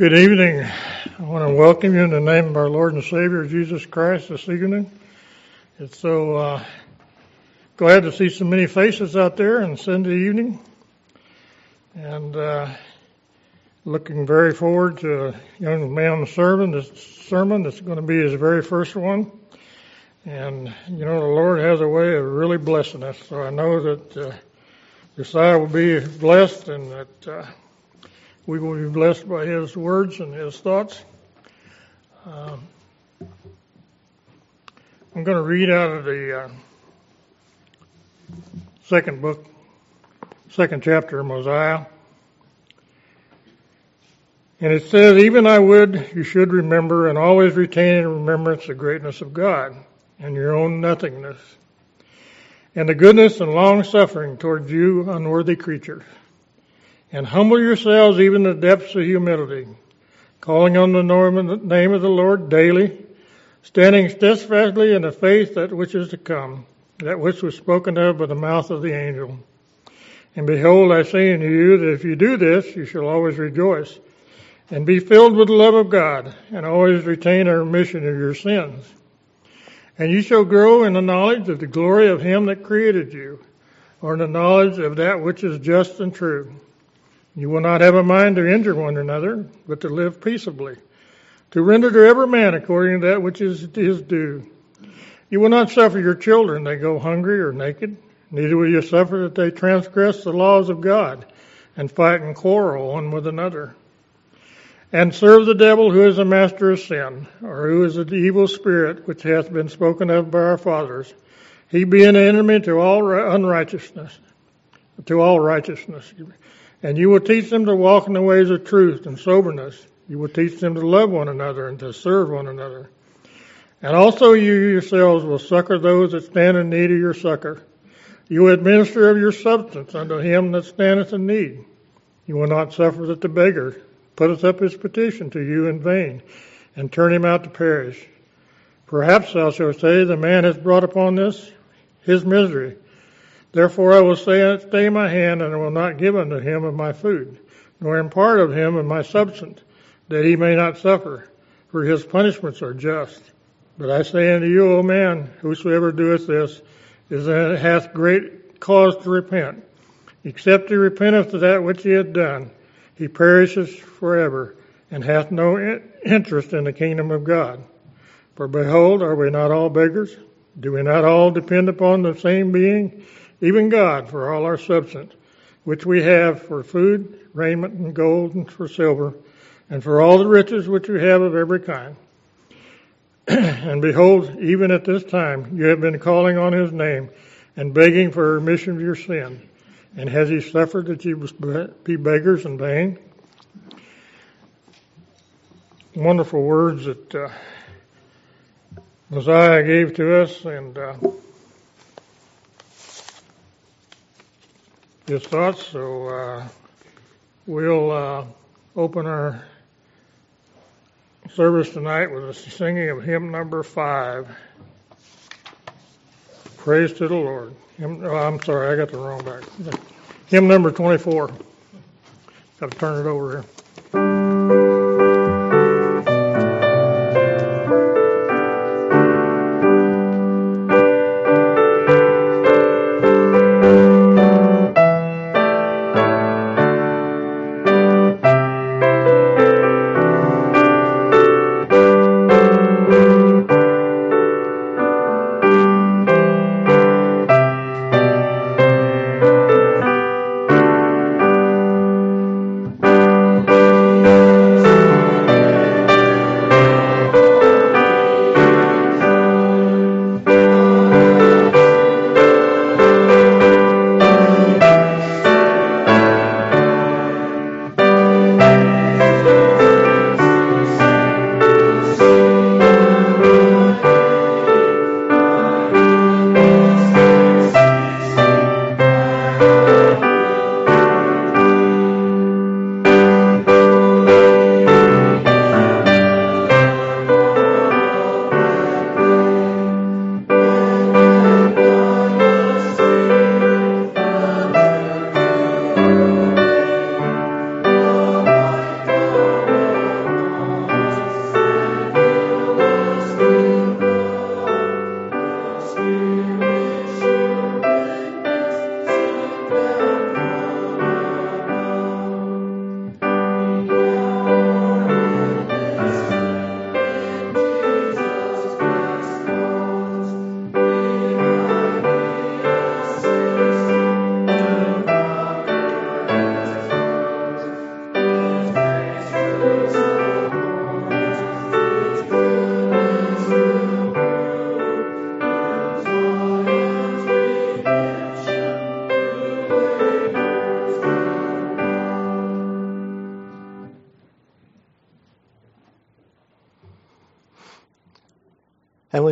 Good evening. I want to welcome you in the name of our Lord and Savior Jesus Christ this evening. It's so uh, glad to see so many faces out there on Sunday evening, and uh, looking very forward to a young man sermon. This sermon that's going to be his very first one, and you know the Lord has a way of really blessing us. So I know that uh, Josiah will be blessed, and that uh, we will be blessed by his words and his thoughts. Um, I'm going to read out of the uh, second book, second chapter of Mosiah. And it says, Even I would you should remember and always retain in remembrance the greatness of God and your own nothingness, and the goodness and long suffering towards you unworthy creatures and humble yourselves even to the depths of humility, calling on the name of the Lord daily, standing steadfastly in the faith that which is to come, that which was spoken of by the mouth of the angel. And behold, I say unto you that if you do this, you shall always rejoice, and be filled with the love of God, and always retain a remission of your sins. And you shall grow in the knowledge of the glory of Him that created you, or in the knowledge of that which is just and true you will not have a mind to injure one another, but to live peaceably, to render to every man according to that which is his due. You will not suffer your children they go hungry or naked, neither will you suffer that they transgress the laws of God and fight and quarrel one with another. And serve the devil who is the master of sin, or who is the evil spirit which hath been spoken of by our fathers, he being an enemy to all unrighteousness, to all righteousness. And you will teach them to walk in the ways of truth and soberness. You will teach them to love one another and to serve one another. And also you yourselves will succor those that stand in need of your succor. You will administer of your substance unto him that standeth in need. You will not suffer that the beggar putteth up his petition to you in vain, and turn him out to perish. Perhaps thou shalt say, The man has brought upon this his misery, Therefore I will stay my hand, and I will not give unto him of my food, nor impart of him of my substance, that he may not suffer, for his punishments are just. But I say unto you, O man, whosoever doeth this, is that hath great cause to repent. Except he repenteth of that which he hath done, he perishes forever, and hath no interest in the kingdom of God. For behold, are we not all beggars? Do we not all depend upon the same being? Even God for all our substance, which we have for food, raiment, and gold, and for silver, and for all the riches which we have of every kind. and behold, even at this time you have been calling on his name and begging for remission of your sin. And has he suffered that you be beggars in vain? Wonderful words that uh, Mosiah gave to us, and uh, his thoughts. So uh, we'll uh, open our service tonight with a singing of hymn number five. Praise to the Lord. Hymn, oh, I'm sorry, I got the wrong back. Hymn number 24. Got to turn it over here.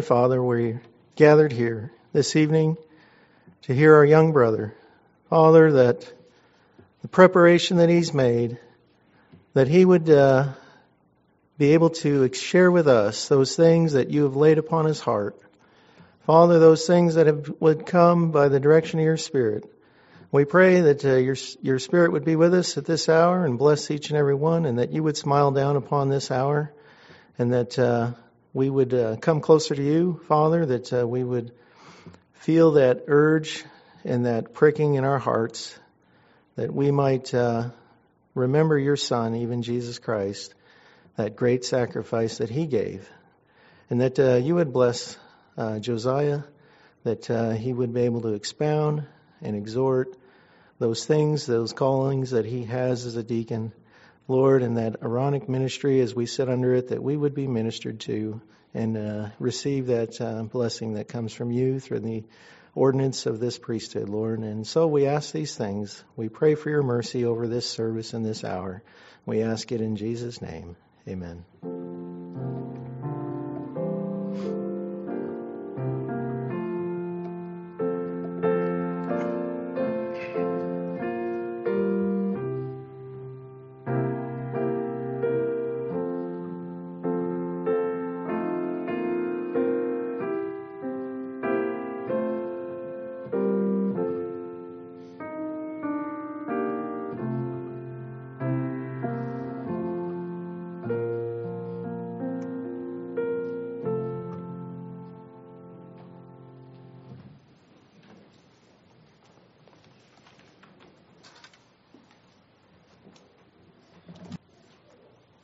Father, we're gathered here this evening to hear our young brother. Father, that the preparation that he's made, that he would uh, be able to share with us those things that you have laid upon his heart. Father, those things that have, would come by the direction of your Spirit. We pray that uh, your, your Spirit would be with us at this hour and bless each and every one, and that you would smile down upon this hour, and that uh, we would uh, come closer to you, Father, that uh, we would feel that urge and that pricking in our hearts, that we might uh, remember your Son, even Jesus Christ, that great sacrifice that he gave, and that uh, you would bless uh, Josiah, that uh, he would be able to expound and exhort those things, those callings that he has as a deacon. Lord, and that Aaronic ministry, as we sit under it, that we would be ministered to and uh, receive that uh, blessing that comes from you through the ordinance of this priesthood, Lord. And so we ask these things. We pray for your mercy over this service in this hour. We ask it in Jesus' name. Amen.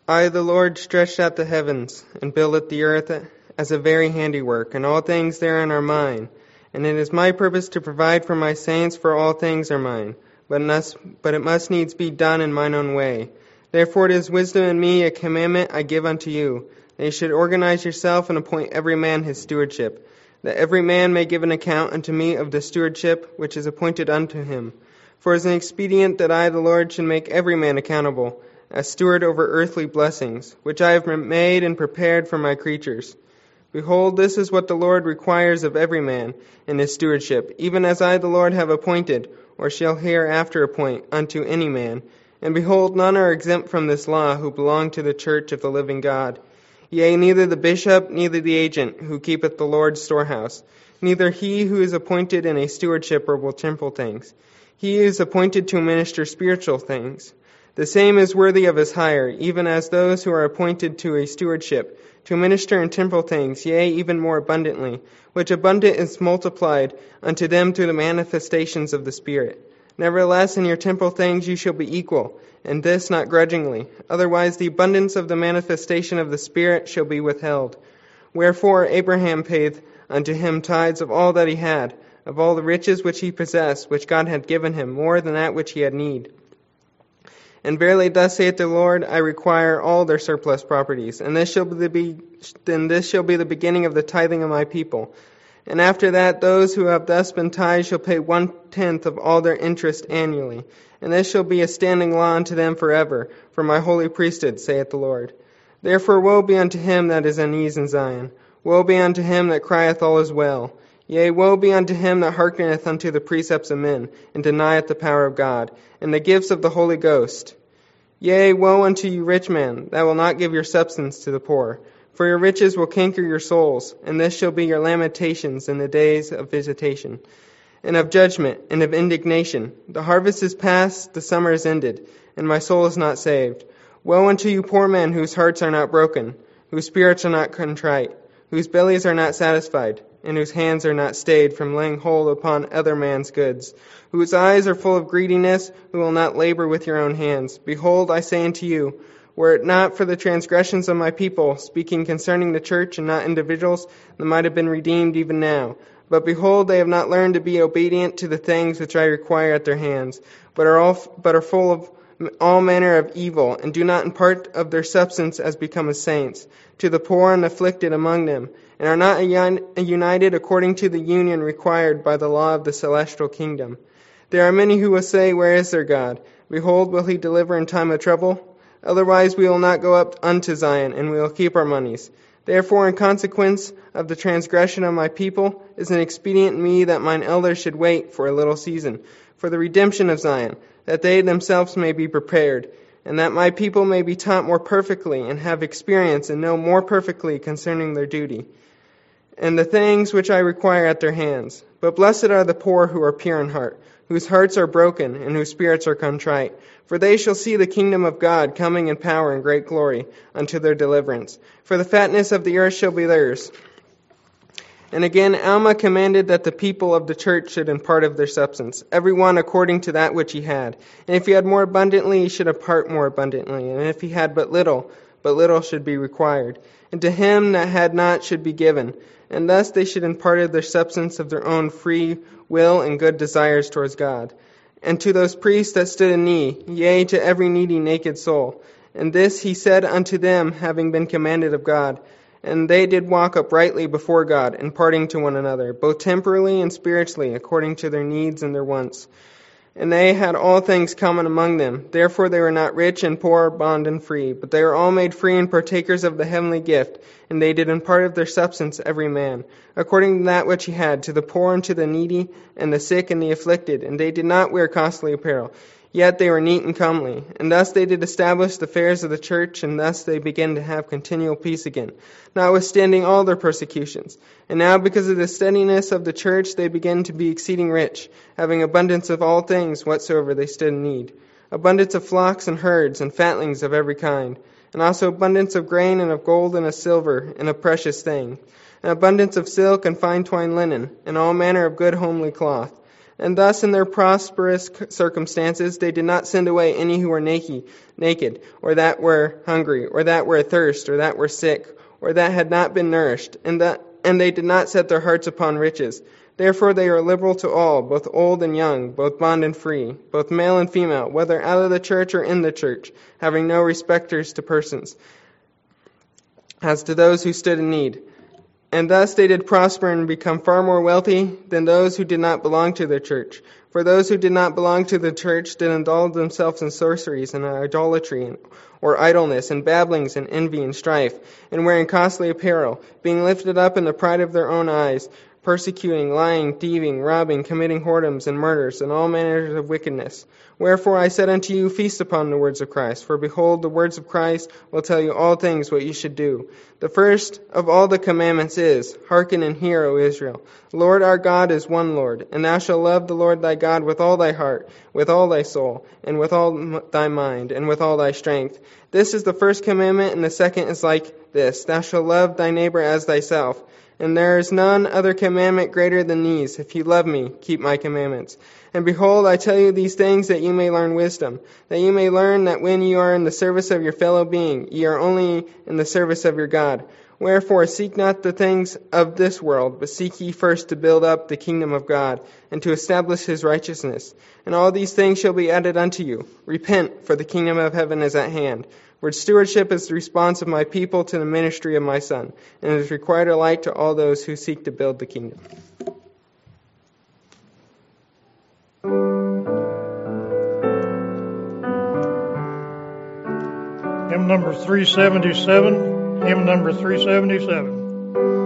I, the Lord, stretched out the heavens, and builded the earth as a very handiwork, and all things therein are mine. And it is my purpose to provide for my saints, for all things are mine. But, must, but it must needs be done in mine own way. Therefore it is wisdom in me, a commandment I give unto you, that you should organize yourself and appoint every man his stewardship, that every man may give an account unto me of the stewardship which is appointed unto him. For it is an expedient that I, the Lord, should make every man accountable as steward over earthly blessings, which I have made and prepared for my creatures. Behold, this is what the Lord requires of every man in his stewardship, even as I, the Lord, have appointed, or shall hereafter appoint, unto any man. And behold, none are exempt from this law who belong to the church of the living God. Yea, neither the bishop, neither the agent, who keepeth the Lord's storehouse, neither he who is appointed in a stewardship or over temple things. He is appointed to minister spiritual things. The same is worthy of his hire, even as those who are appointed to a stewardship, to minister in temporal things, yea, even more abundantly, which abundant is multiplied unto them through the manifestations of the Spirit. Nevertheless, in your temporal things you shall be equal, and this not grudgingly. Otherwise, the abundance of the manifestation of the Spirit shall be withheld. Wherefore, Abraham paid unto him tithes of all that he had, of all the riches which he possessed, which God had given him, more than that which he had need. And verily, thus saith the Lord, I require all their surplus properties, and this shall be this shall be the beginning of the tithing of my people. And after that, those who have thus been tithed shall pay one tenth of all their interest annually. And this shall be a standing law unto them forever, for my holy priesthood, saith the Lord. Therefore, woe be unto him that is uneasy in Zion. Woe be unto him that crieth all is well. Yea, woe be unto him that hearkeneth unto the precepts of men, and denieth the power of God, and the gifts of the Holy Ghost. Yea, woe unto you, rich men, that will not give your substance to the poor. For your riches will canker your souls, and this shall be your lamentations in the days of visitation, and of judgment, and of indignation. The harvest is past, the summer is ended, and my soul is not saved. Woe unto you, poor men, whose hearts are not broken, whose spirits are not contrite, whose bellies are not satisfied and whose hands are not stayed from laying hold upon other man's goods, whose eyes are full of greediness, who will not labor with your own hands. Behold, I say unto you, were it not for the transgressions of my people, speaking concerning the church and not individuals, they might have been redeemed even now. But behold, they have not learned to be obedient to the things which I require at their hands, but are all, but are full of all manner of evil, and do not impart of their substance as becometh saints, to the poor and afflicted among them, and are not united according to the union required by the law of the celestial kingdom. There are many who will say, Where is their God? Behold, will he deliver in time of trouble? Otherwise we will not go up unto Zion, and we will keep our monies. Therefore, in consequence of the transgression of my people, is it expedient in me that mine elders should wait for a little season, for the redemption of Zion, that they themselves may be prepared, and that my people may be taught more perfectly, and have experience and know more perfectly concerning their duty, and the things which I require at their hands. But blessed are the poor who are pure in heart, whose hearts are broken, and whose spirits are contrite for they shall see the kingdom of God coming in power and great glory unto their deliverance. For the fatness of the earth shall be theirs. And again, Alma commanded that the people of the church should impart of their substance, every one according to that which he had. And if he had more abundantly, he should impart more abundantly. And if he had but little, but little should be required. And to him that had not should be given. And thus they should impart of their substance of their own free will and good desires towards God and to those priests that stood in need, yea, to every needy naked soul. And this he said unto them, having been commanded of God. And they did walk uprightly before God, imparting to one another, both temporally and spiritually, according to their needs and their wants. And they had all things common among them. Therefore they were not rich and poor, bond and free, but they were all made free and partakers of the heavenly gift, and they did impart of their substance every man, according to that which he had, to the poor and to the needy, and the sick and the afflicted, and they did not wear costly apparel. Yet they were neat and comely. And thus they did establish the affairs of the church, and thus they began to have continual peace again, notwithstanding all their persecutions. And now, because of the steadiness of the church, they began to be exceeding rich, having abundance of all things whatsoever they stood in need. Abundance of flocks and herds, and fatlings of every kind, and also abundance of grain, and of gold, and of silver, and of precious things, and abundance of silk and fine twined linen, and all manner of good homely cloth. And thus, in their prosperous circumstances, they did not send away any who were naked, or that were hungry, or that were athirst, or that were sick, or that had not been nourished, and that and they did not set their hearts upon riches. Therefore they are liberal to all, both old and young, both bond and free, both male and female, whether out of the church or in the church, having no respecters to persons, as to those who stood in need. And thus they did prosper and become far more wealthy than those who did not belong to the church. For those who did not belong to the church did indulge themselves in sorceries and idolatry or idleness and babblings and envy and strife, and wearing costly apparel, being lifted up in the pride of their own eyes, persecuting, lying, thieving, robbing, committing whoredoms and murders, and all manners of wickedness. Wherefore I said unto you, feast upon the words of Christ. For behold, the words of Christ will tell you all things what you should do. The first of all the commandments is, Hearken and hear, O Israel. Lord our God is one Lord, and thou shalt love the Lord thy God with all thy heart, with all thy soul, and with all thy mind, and with all thy strength. This is the first commandment, and the second is like this. Thou shalt love thy neighbor as thyself. And there is none other commandment greater than these. If you love me, keep my commandments. And behold, I tell you these things that you may learn wisdom, that you may learn that when you are in the service of your fellow being, ye are only in the service of your God. Wherefore seek not the things of this world, but seek ye first to build up the kingdom of God, and to establish his righteousness. And all these things shall be added unto you. Repent, for the kingdom of heaven is at hand. For stewardship is the response of my people to the ministry of my Son, and it is required alike to all those who seek to build the kingdom. Hymn number 377, hymn number 377.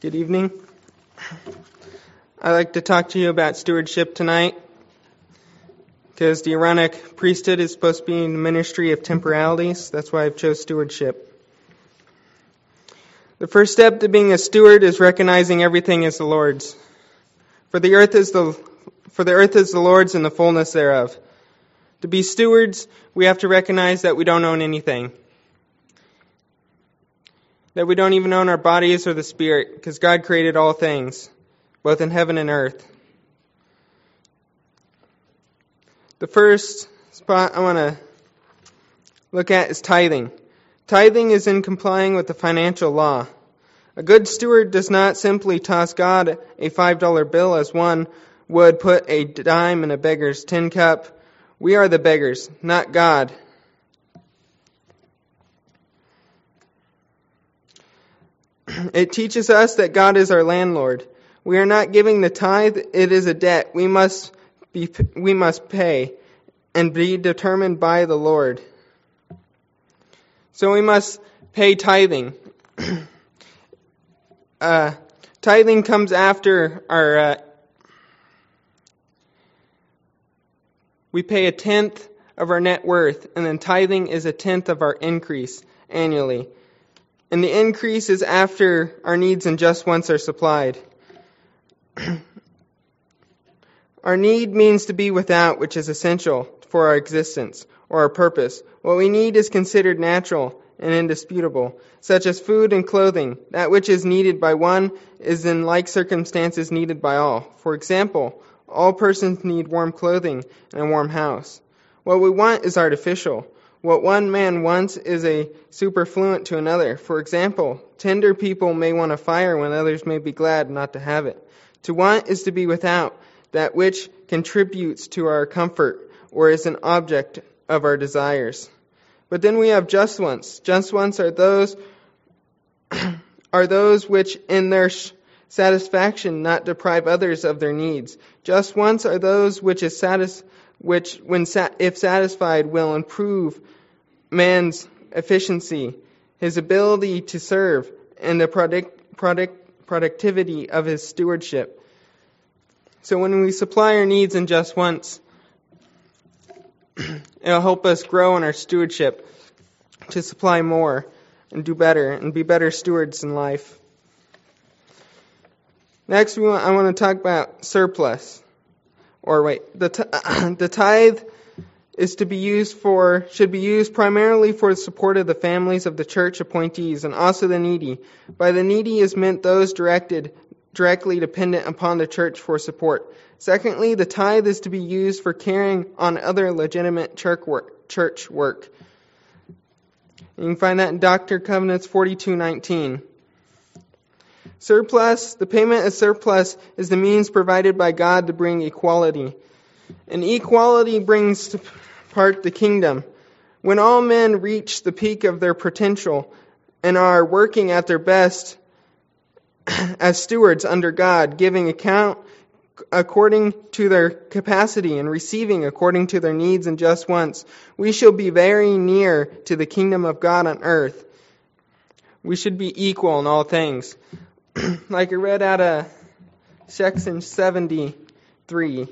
Good evening. I'd like to talk to you about stewardship tonight because the Aaronic priesthood is supposed to be in the ministry of temporalities. That's why I've chose stewardship. The first step to being a steward is recognizing everything as the Lord's. For the earth is the for the earth is the Lord's and the fullness thereof. To be stewards, we have to recognize that we don't own anything. That we don't even own our bodies or the spirit, because God created all things, both in heaven and earth. The first spot I want to look at is tithing. Tithing is in complying with the financial law. A good steward does not simply toss God a $5 bill as one would put a dime in a beggar's tin cup. We are the beggars, not God. It teaches us that God is our landlord. We are not giving the tithe, it is a debt. We must be we must pay and be determined by the Lord. So we must pay tithing. uh, tithing comes after our uh, we pay a tenth of our net worth, and then tithing is a tenth of our increase annually. And the increase is after our needs and just wants are supplied. our need means to be without, which is essential for our existence or our purpose. What we need is considered natural and indisputable, such as food and clothing. That which is needed by one is in like circumstances needed by all. For example, all persons need warm clothing and a warm house. What we want is artificial. What one man wants is a superfluent to another. For example, tender people may want a fire when others may be glad not to have it. To want is to be without that which contributes to our comfort or is an object of our desires. But then we have just wants. Just wants are those are those which in their satisfaction not deprive others of their needs. Just wants are those which is satis- which when sa- if satisfied will improve man's efficiency, his ability to serve, and the product, product, productivity of his stewardship. So when we supply our needs and just wants, it'll help us grow in our stewardship to supply more and do better and be better stewards in life. Next, we want, I want to talk about surplus. Or wait, the, t- the tithe is to be used for, should be used primarily for the support of the families of the church appointees and also the needy. By the needy is meant those directed, directly dependent upon the church for support. Secondly, the tithe is to be used for carrying on other legitimate church work. Church work. You can find that in Doctrine and Covenants 4219. Surplus, the payment of surplus is the means provided by God to bring equality. And equality brings to part the kingdom. When all men reach the peak of their potential and are working at their best as stewards under God, giving account according to their capacity and receiving according to their needs and just wants, we shall be very near to the kingdom of God on earth. We should be equal in all things. like I read out of section 73.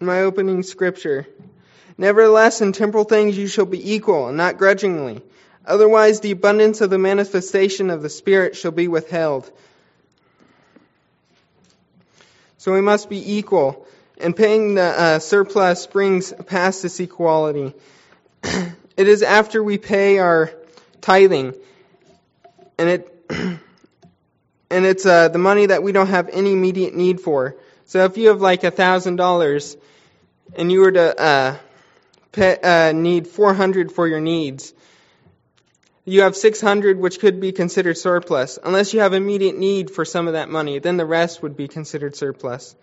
My opening scripture. Nevertheless, in temporal things you shall be equal, and not grudgingly. Otherwise, the abundance of the manifestation of the Spirit shall be withheld. So we must be equal, and paying the uh, surplus brings past this equality. it is after we pay our tithing, and it and it's uh, the money that we don't have any immediate need for. So if you have like a thousand dollars, and you were to uh, pay, uh, need four hundred for your needs, you have 600 which could be considered surplus. Unless you have immediate need for some of that money, then the rest would be considered surplus.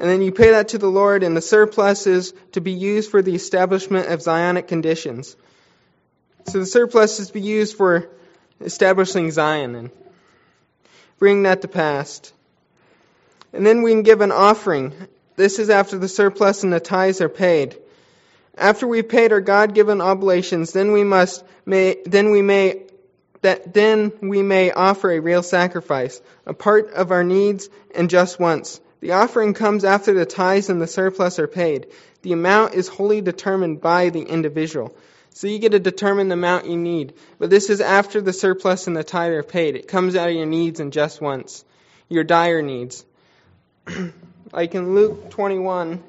And then you pay that to the Lord, and the surplus is to be used for the establishment of Zionic conditions. So the surplus is to be used for establishing Zion and bringing that to pass. And then we can give an offering. This is after the surplus and the tithes are paid. After we've paid our God-given oblations, then we must may then we may that then we may offer a real sacrifice, a part of our needs and just wants. The offering comes after the tithes and the surplus are paid. The amount is wholly determined by the individual. So you get to determine the amount you need. But this is after the surplus and the tithe are paid. It comes out of your needs and just wants, your dire needs. like in Luke 21,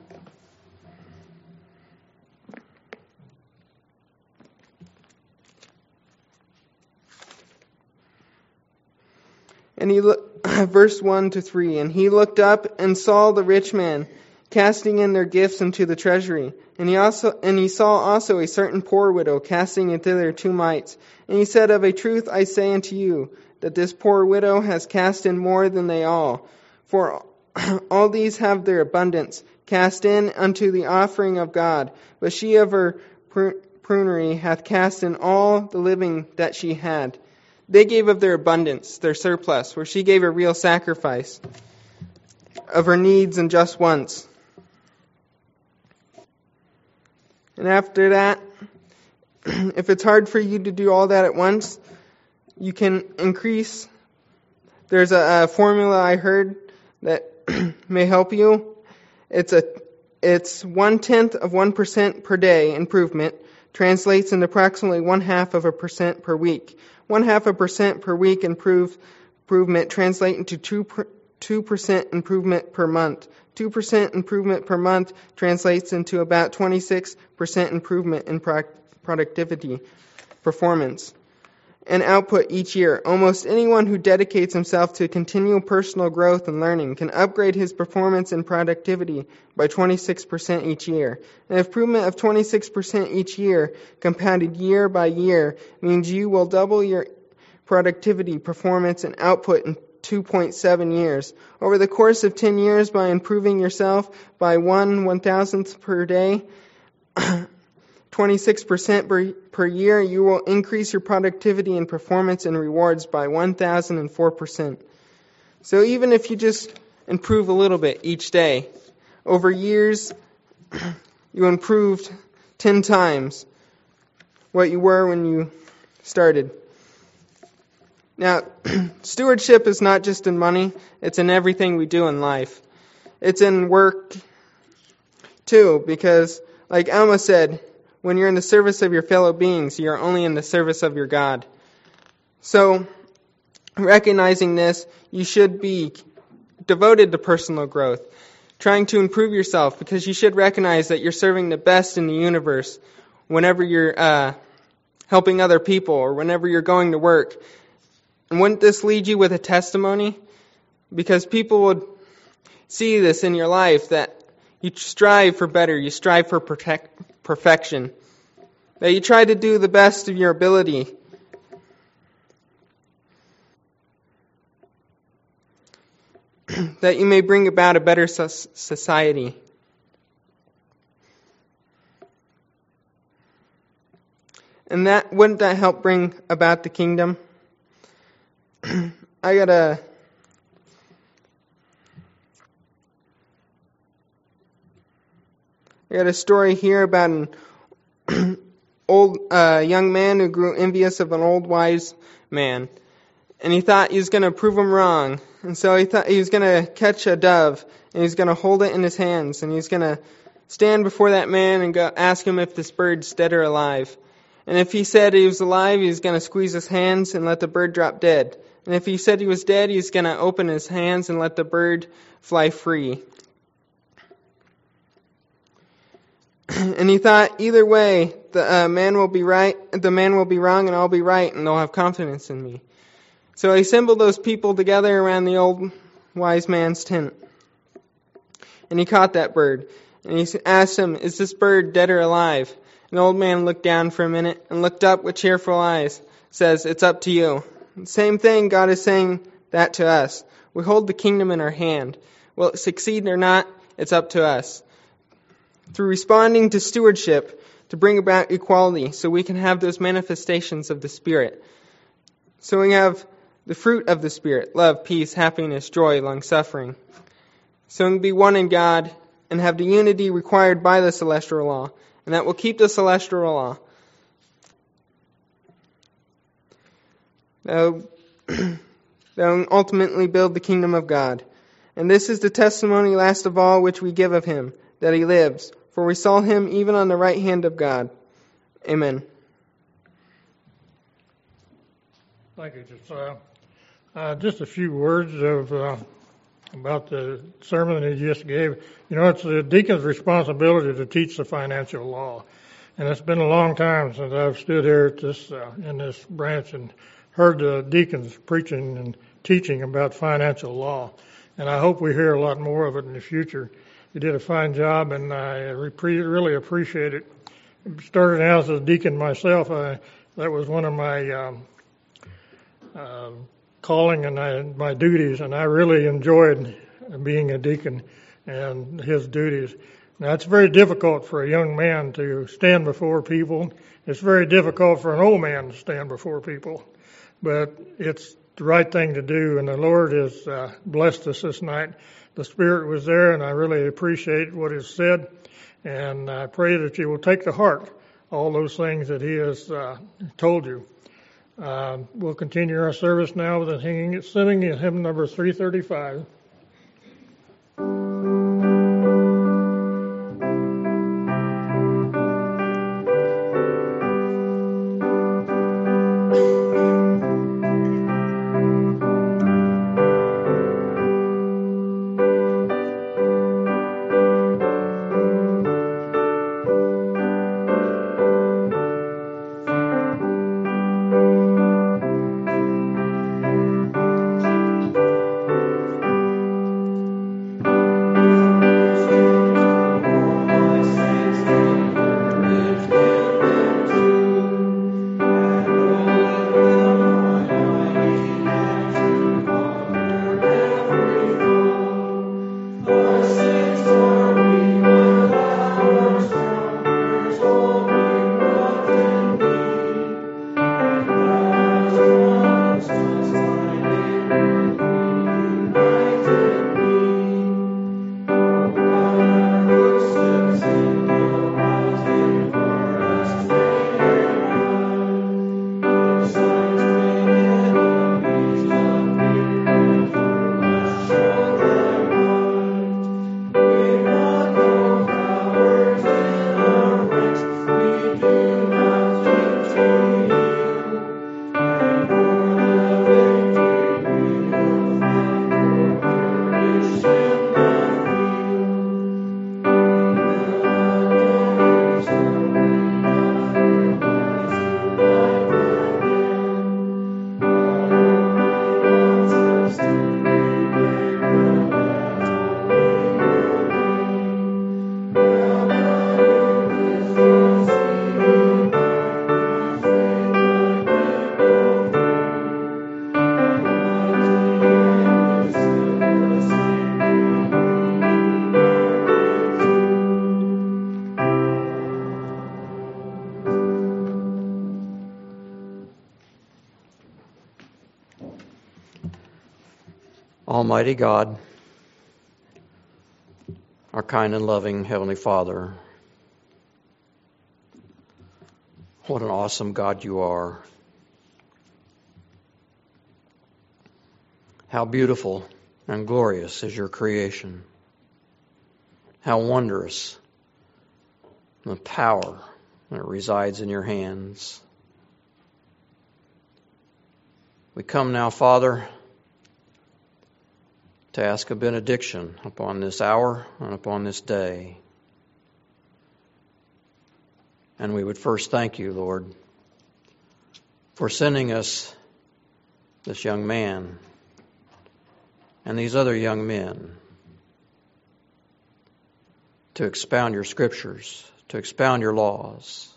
And he look, verse 1 to 3, and he looked up and saw the rich man casting in their gifts into the treasury. And he also, and he saw also a certain poor widow casting into their two mites. And he said, Of a truth I say unto you, that this poor widow has cast in more than they all. For all these have their abundance cast in unto the offering of God. But she of her prunery hath cast in all the living that she had. They gave of their abundance, their surplus, where she gave a real sacrifice of her needs and just wants. And after that, if it's hard for you to do all that at once, you can increase. There's a, a formula I heard that may help you. It's a it's one tenth of one percent per day improvement translates into approximately one half of a percent per week. One half a percent per week improve, improvement translate into two two percent improvement per month. Two percent improvement per month translates into about twenty six percent improvement in pro- productivity, performance, and output each year. Almost anyone who dedicates himself to continual personal growth and learning can upgrade his performance and productivity by 26% each year. An improvement of 26% each year, compounded year by year, means you will double your productivity, performance, and output in 2.7 years. Over the course of 10 years, by improving yourself by one one thousandth per day, 26% per, year, you will increase your productivity and performance and rewards by 1,004%. So even if you just improve a little bit each day, over years, you improved 10 times what you were when you started. Now, stewardship is not just in money, it's in everything we do in life. It's in work too, because like Alma said, when you're in the service of your fellow beings, you're only in the service of your God. So, recognizing this, you should be devoted to personal growth, trying to improve yourself, because you should recognize that you're serving the best in the universe whenever you're uh, helping other people or whenever you're going to work. And wouldn't this lead you with a testimony? Because people would see this in your life that you strive for better, you strive for protect, perfection, that you try to do the best of your ability. that you may bring about a better society. And that wouldn't that help bring about the kingdom? I got a I got a story here about an old uh, young man who grew envious of an old wise man, and he thought he was going to prove him wrong. And so he thought he was going to catch a dove, and he's going to hold it in his hands, and he's going to stand before that man and go ask him if this bird's dead or alive. And if he said he was alive, he's going to squeeze his hands and let the bird drop dead. And if he said he was dead, he's going to open his hands and let the bird fly free. and he thought either way the uh, man will be right the man will be wrong and I'll be right and they'll have confidence in me. So he assembled those people together around the old wise man's tent. And he caught that bird. And he asked him, Is this bird dead or alive? And the old man looked down for a minute and looked up with cheerful eyes. Says, It's up to you. Same thing, God is saying that to us. We hold the kingdom in our hand. Will it succeed or not? It's up to us through responding to stewardship to bring about equality so we can have those manifestations of the Spirit. So we have the fruit of the Spirit love, peace, happiness, joy, long suffering. So we can be one in God and have the unity required by the celestial law and that will keep the celestial law. They'll, they'll ultimately build the kingdom of God. And this is the testimony last of all which we give of him, that he lives. For we saw him even on the right hand of God. Amen. Thank you, Josiah. Uh, just a few words of uh, about the sermon that he just gave. You know, it's the deacon's responsibility to teach the financial law, and it's been a long time since I've stood here at this uh, in this branch and heard the deacons preaching and teaching about financial law. And I hope we hear a lot more of it in the future. You did a fine job, and I really appreciate it. Started out as a deacon myself. I, that was one of my um, uh, calling and I, my duties, and I really enjoyed being a deacon and his duties. Now, it's very difficult for a young man to stand before people. It's very difficult for an old man to stand before people, but it's the right thing to do, and the Lord has uh, blessed us this night. The Spirit was there, and I really appreciate what is said, and I pray that you will take to heart all those things that He has uh, told you. Uh, we'll continue our service now with a singing, singing hymn number 335. Almighty God, our kind and loving Heavenly Father, what an awesome God you are. How beautiful and glorious is your creation. How wondrous the power that resides in your hands. We come now, Father to ask a benediction upon this hour and upon this day. And we would first thank you, Lord, for sending us this young man and these other young men to expound your scriptures, to expound your laws,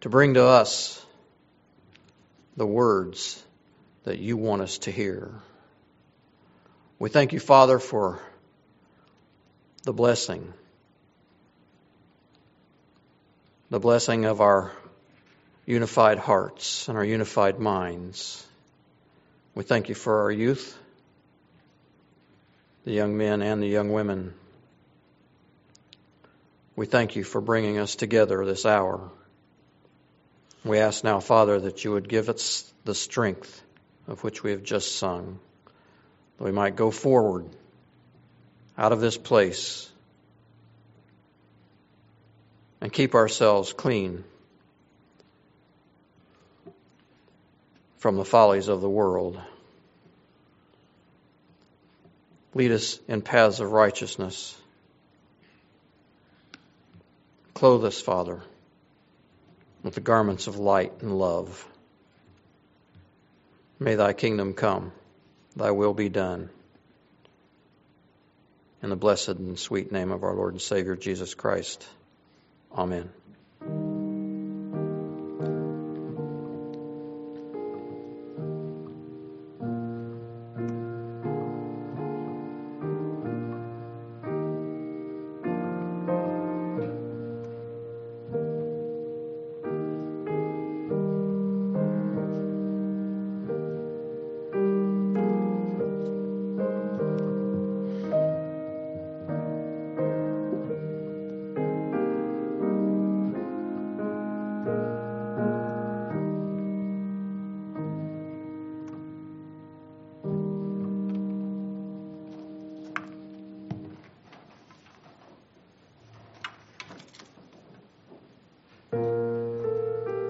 to bring to us the words that you want us to hear. We thank you, Father, for the blessing, the blessing of our unified hearts and our unified minds. We thank you for our youth, the young men and the young women. We thank you for bringing us together this hour. We ask now, Father, that you would give us the strength of which we have just sung, that we might go forward out of this place and keep ourselves clean from the follies of the world. Lead us in paths of righteousness. Clothe us, Father, with the garments of light and love. May thy kingdom come, thy will be done. In the blessed and sweet name of our Lord and Savior Jesus Christ. Amen.